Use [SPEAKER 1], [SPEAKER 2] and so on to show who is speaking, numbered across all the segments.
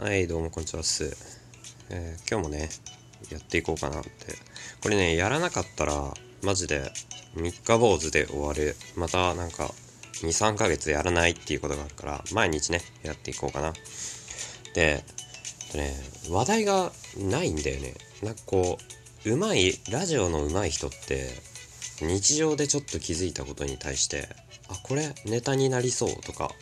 [SPEAKER 1] はい、どうもこんにちはっす。えー今日もね、やっていこうかなって。これね、やらなかったら、マジで三日坊主で終わる。またなんか、2、3ヶ月やらないっていうことがあるから、毎日ね、やっていこうかな。で、えっとね、話題がないんだよね。なんかこう、うまい、ラジオの上手い人って、日常でちょっと気づいたことに対して、あ、これネタになりそうとか、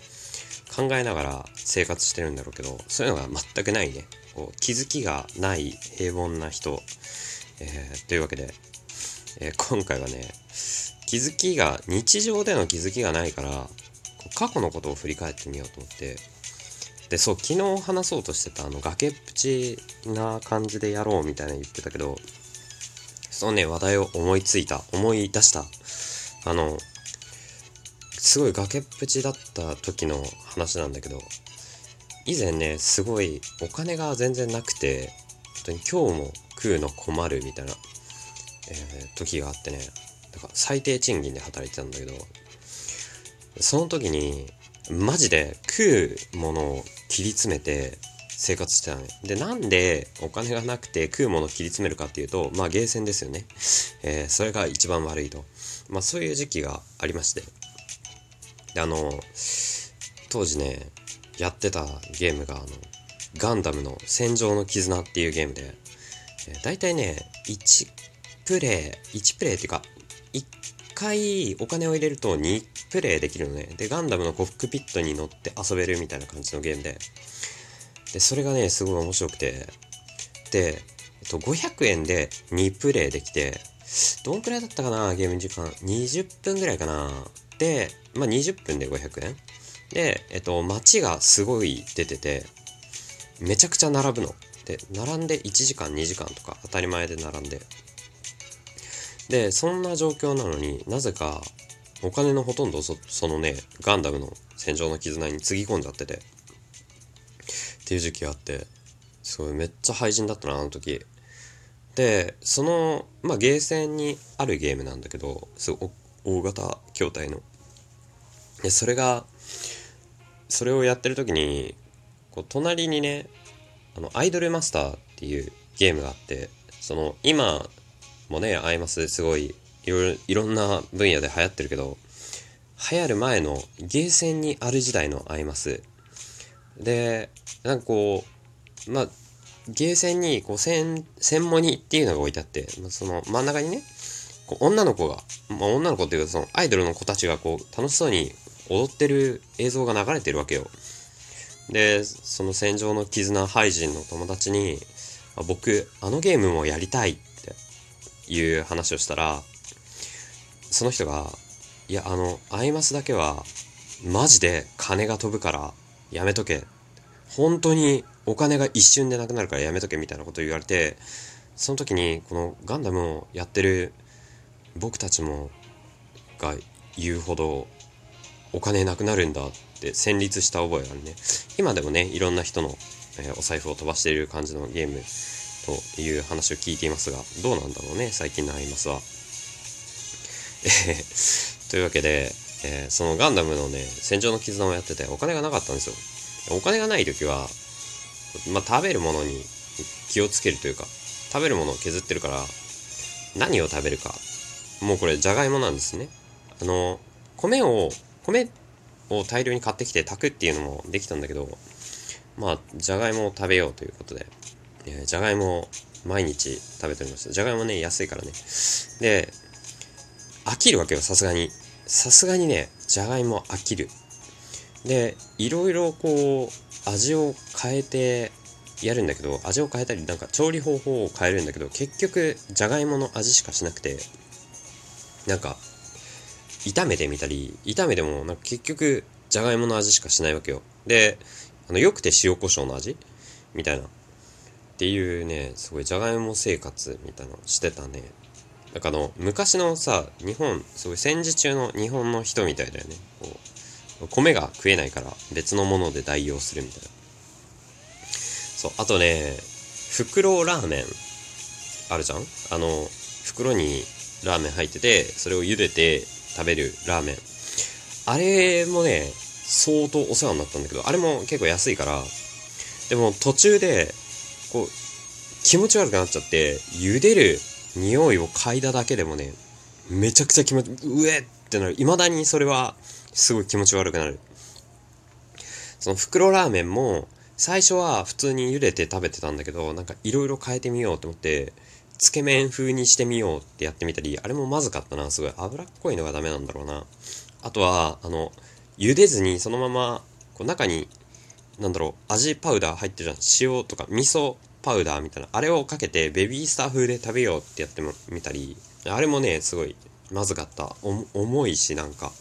[SPEAKER 1] 考えながら生活してるんだろうけどそういうのが全くないね。こう気づきがない平凡な人、えーというわけで、えー今回はね気づきが日常での気づきがないから過去のことを振り返ってみようと思って。でそう昨日話そうとしてたあの崖っぷちな感じでやろうみたいな言ってたけどそのね話題を思いついた思い出した。あのすごい崖っぷちだった時の話なんだけど以前ねすごいお金が全然なくて本当に今日も食うの困るみたいな、えー時があってねだから最低賃金で働いてたんだけどその時にマジで食うものを切り詰めて生活してたねでなんでお金がなくて食うものを切り詰めるかっていうとまあゲーセンですよね、えーそれが一番悪いと。まあそういう時期がありまして。であの当時ねやってたゲームがあのガンダムの戦場の絆っていうゲームで、え、大体ね1プレイ1プレイっていうか1回お金を入れると2プレイできるのね。でガンダムのコックピットに乗って遊べるみたいな感じのゲームで。でそれがねすごい面白くて。で、えっと、500円で2プレイできてどんくらいだったかなゲーム時間。20分ぐらいかな。で、まあ、20分で500円。で、えっと、街がすごい出ててめちゃくちゃ並ぶの。で並んで1時間2時間とか当たり前で並んで。でそんな状況なのになぜかお金のほとんどそそのねガンダムの戦場の絆につぎ込んじゃってて。っていう時期があってすごいめっちゃ廃人だったなあの時。でそのまあゲーセンにあるゲームなんだけどすごい大型筐体の。でそれがそれをやってる時にこう隣にねあのアイドルマスターっていうゲームがあってその今もねアイマスすごいいろいろんな分野で流行ってるけど流行る前のゲーセンにある時代のアイマス。でなんかこうまあゲーセンにこう専専門にっていうのが置いてあって、その真ん中にねこう女の子が、まあ、女の子っていうかそのアイドルの子たちがこう楽しそうに踊ってる映像が流れてるわけよ。でその戦場の絆ハイジンの友達に僕あのゲームもやりたいっていう話をしたらその人がいやあのアイマスだけはマジで金が飛ぶからやめとけ。本当にお金が一瞬でなくなるからやめとけみたいなことを言われてその時にこのガンダムをやってる僕たちもが言うほどお金なくなるんだって戦慄した覚えがあるね。今でもねいろんな人の、えーお財布を飛ばしている感じのゲームという話を聞いていますがどうなんだろうね最近のアイマスは。えーというわけで、えーそのガンダムのね戦場の絆をやっててお金がなかったんですよ。お金がない時はまあ食べるものに気をつけるというか食べるものを削ってるから何を食べるかもうこれじゃがいもなんですね。あの米を米を大量に買ってきて炊くっていうのもできたんだけどまあじゃがいもを食べようということで、えーじゃがいもを毎日食べておりましたじゃがいもね安いからね。で飽きるわけよさすがに。さすがにねじゃがいも飽きる。でいろいろこう味を変えてやるんだけど味を変えたりなんか調理方法を変えるんだけど結局じゃがいもの味しかしなくてなんか炒めてみたり炒めてもなんか結局じゃがいもの味しかしないわけよ。であのよくて塩コショウの味？みたいな。っていうねすごいじゃがいも生活みたいなのしてたね。なんかあの昔のさ日本すごい戦時中の日本の人みたいだよね。こう米が食えないから別のもので代用するみたいな。そうあとね袋ラーメンあるじゃん？あの袋にラーメン入っててそれを茹でて食べるラーメン。あれもね相当お世話になったんだけどあれも結構安いからでも途中でこう気持ち悪くなっちゃって茹でる匂いを嗅いだだけでもねめちゃくちゃ気持ちうえってなる。未だにそれはすごい気持ち悪くなる。その袋ラーメンも最初は普通に茹でて食べてたんだけどなんかいろいろ変えてみようと思ってつけ麺風にしてみようってやってみたりあれもまずかったなすごい。脂っこいのがダメなんだろうな。あとはあの茹でずにそのままこう中になんだろう味パウダー入ってるじゃん。塩とか味噌パウダーみたいな。あれをかけてベビースター風で食べようってやってみたり。あれもねすごいまずかった。重いしなんか、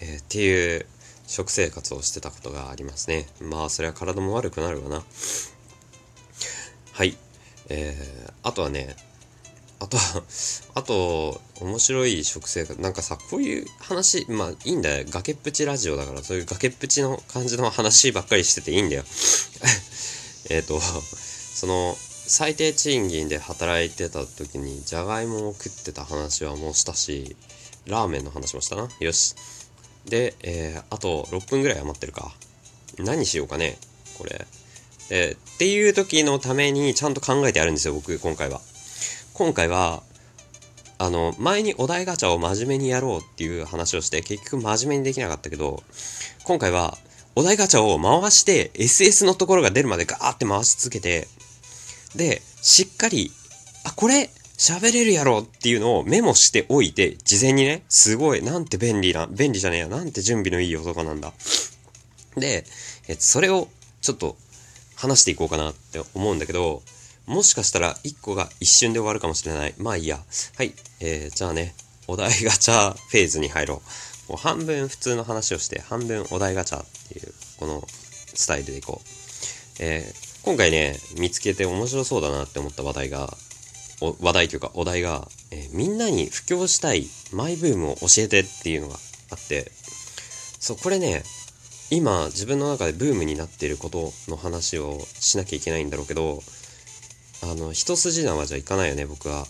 [SPEAKER 1] えー、っていう食生活をしてたことがありますね。まあそれは体も悪くなるわな。はい。えー、あとはねあと、あと、面白い食生活。なんかさ、こういう話、まあいいんだよ。崖っぷちラジオだから、そういう崖っぷちの感じの話ばっかりしてていいんだよ。えっと、その、最低賃金で働いてた時に、じゃがいもを食ってた話はもうしたし、ラーメンの話もしたな。よし。で、えー、あと6分ぐらい余ってるか。何しようかね、これ。えー、っていう時のためにちゃんと考えてやるんですよ、僕、今回は。今回は、あの、前にお題ガチャを真面目にやろうっていう話をして、結局真面目にできなかったけど、今回は、お題ガチャを回して、SS のところが出るまでガーって回し続けて、で、しっかり、あ、これ、喋れるやろっていうのをメモしておいて、事前にね、すごい、なんて便利な、便利じゃねえや、なんて準備のいい男なんだ。で、えそれをちょっと話していこうかなって思うんだけど、もしかしたら1個が一瞬で終わるかもしれない。まあいいや。はい。えー、じゃあね、お題ガチャフェーズに入ろう。こう半分普通の話をして、半分お題ガチャっていう、このスタイルでいこう。えー、今回ね、見つけて面白そうだなって思った話題が、話題というかお題が、えー、みんなに布教したいマイブームを教えてっていうのがあって、そう、これね、今自分の中でブームになっていることの話をしなきゃいけないんだろうけど、あの、一筋縄じゃいかないよね、僕は。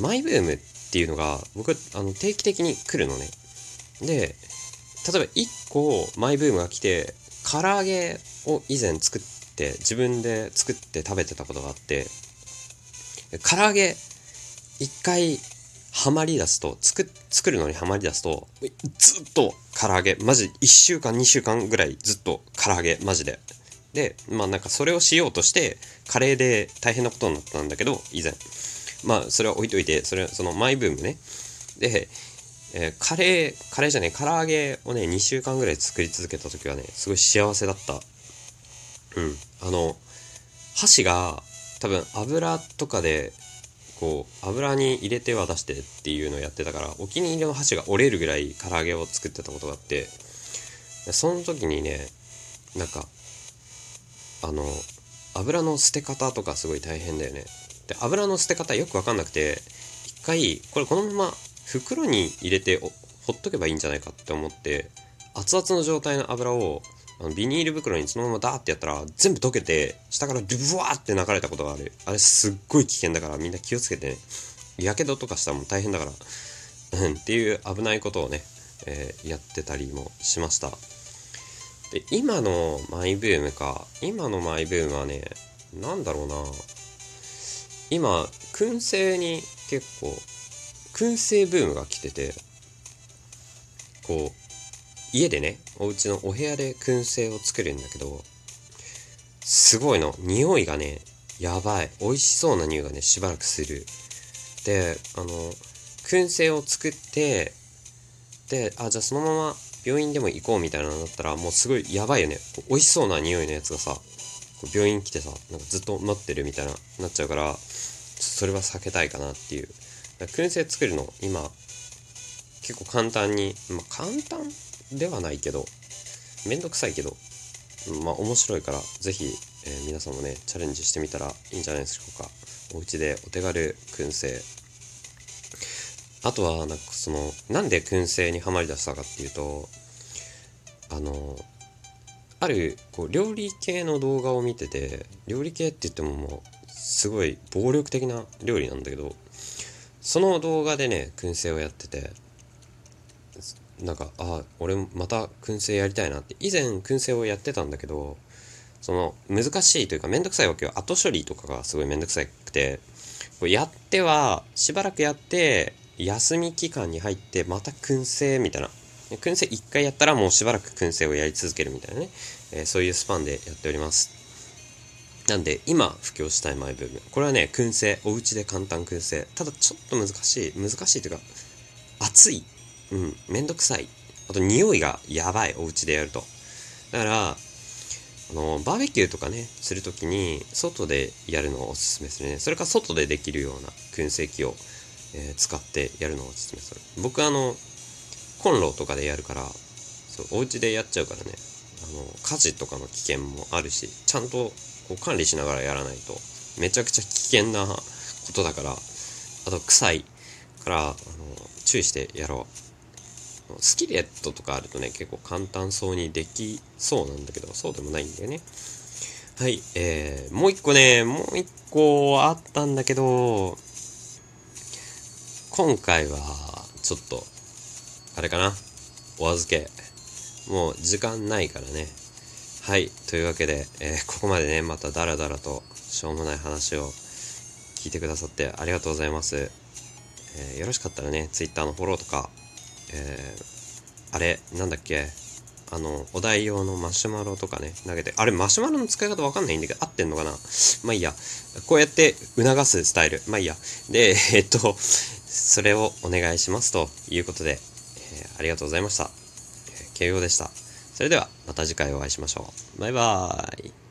[SPEAKER 1] マイブームっていうのが、僕、あの、定期的に来るのね。で、例えば1個マイブームが来て、唐揚げを以前作って、自分で作って食べてたことがあって、唐揚げ、一回ハマり出すと、作、作るのにハマり出すと、ずっと唐揚げ、マジ1週間2週間ぐらいずっと唐揚げ、マジで。で、まあなんかそれをしようとして、カレーで大変なことになったんだけど、以前。まあそれは置いといて、それ、そのマイブームね。で、えー、カレー、カレーじゃねえ、唐揚げをね、2週間ぐらい作り続けた時はね、すごい幸せだった。うん。あの、箸が、多分油とかで、こう、油に入れては出してっていうのをやってたから、お気に入りの箸が折れるぐらい唐揚げを作ってたことがあって、その時にね、なんか、あの油の捨て方とかすごい大変だよね。で油の捨て方よく分かんなくて一回これこのまま袋に入れてほっとけばいいんじゃないかって思って熱々の状態の油をあのビニール袋にそのままダーってやったら全部溶けて下からドゥブワーって流れたことがあるあれすっごい危険だからみんな気をつけてねやけどとかしたらもう大変だからっていう危ないことをね、えー、やってたりもしましたで、今のマイブームか。今のマイブームはね、なんだろうな。今、燻製に結構、燻製ブームが来てて、こう、家でね、お家のお部屋で燻製を作るんだけど、すごいの。匂いがね、やばい。美味しそうな匂いがね、しばらくする。で、あの、燻製を作って、で、あ、じゃあそのまま病院でも行こうみたいなのだったら、もうすごいやばいよね。美味しそうな匂いのやつがさ、病院来てさ、なんかずっと待ってるみたいな、なっちゃうから、それは避けたいかなっていう。燻製作るの、今、結構簡単に、まあ簡単？ではないけど、めんどくさいけど、まあ面白いから、ぜひ、えー、皆さんもね、チャレンジしてみたらいいんじゃないでしょうか。お家でお手軽燻製あとは、なんかその、なんで燻製にはまりだしたかっていうと、あの、ある、こう、料理系の動画を見てて、料理系って言ってももう、すごい暴力的な料理なんだけど、その動画でね、燻製をやってて、なんか、あ、俺また燻製やりたいなって、以前燻製をやってたんだけど、その難しいというかめんどくさいわけよ。後処理とかがすごいめんどくさくて。こやってはしばらくやって休み期間に入ってまた燻製みたいな。燻製1回やったらもうしばらく燻製をやり続けるみたいなね、えー、そういうスパンでやっております。なんで今布教したいマイブーム。これはね燻製お家で簡単燻製。ただちょっと難しい。難しいというか熱い。うんめんどくさい。あと匂いがやばいお家でやると。だからあのバーベキューとかねするときに外でやるのをおすすめするね。それか外でできるような燻製機を、えー、使ってやるのをおすすめする。僕あのコンロとかでやるからそうお家でやっちゃうからね。あの火事とかの危険もあるしちゃんとこう管理しながらやらないとめちゃくちゃ危険なことだからあと臭いからあの注意してやろう。スキレットとかあるとね結構簡単そうにできそうなんだけどそうでもないんだよねはいえー、もう一個ねもう一個あったんだけど今回はちょっとあれかなお預けもう時間ないからねはい。というわけで、えー、ここまでね、またダラダラとしょうもない話を聞いてくださってありがとうございます。えー、よろしかったらね、Twitter のフォローとか、えー、あれ、なんだっけ、あの、お題用のマシュマロとかね、投げて、あれ、マシュマロの使い方わかんないんだけど、合ってんのかな？まあいいや。こうやって促すスタイル。まあいいや。で、えっと、それをお願いしますということで、えー、ありがとうございました。えー、慶応でした。それではまた次回お会いしましょう。バイバーイ。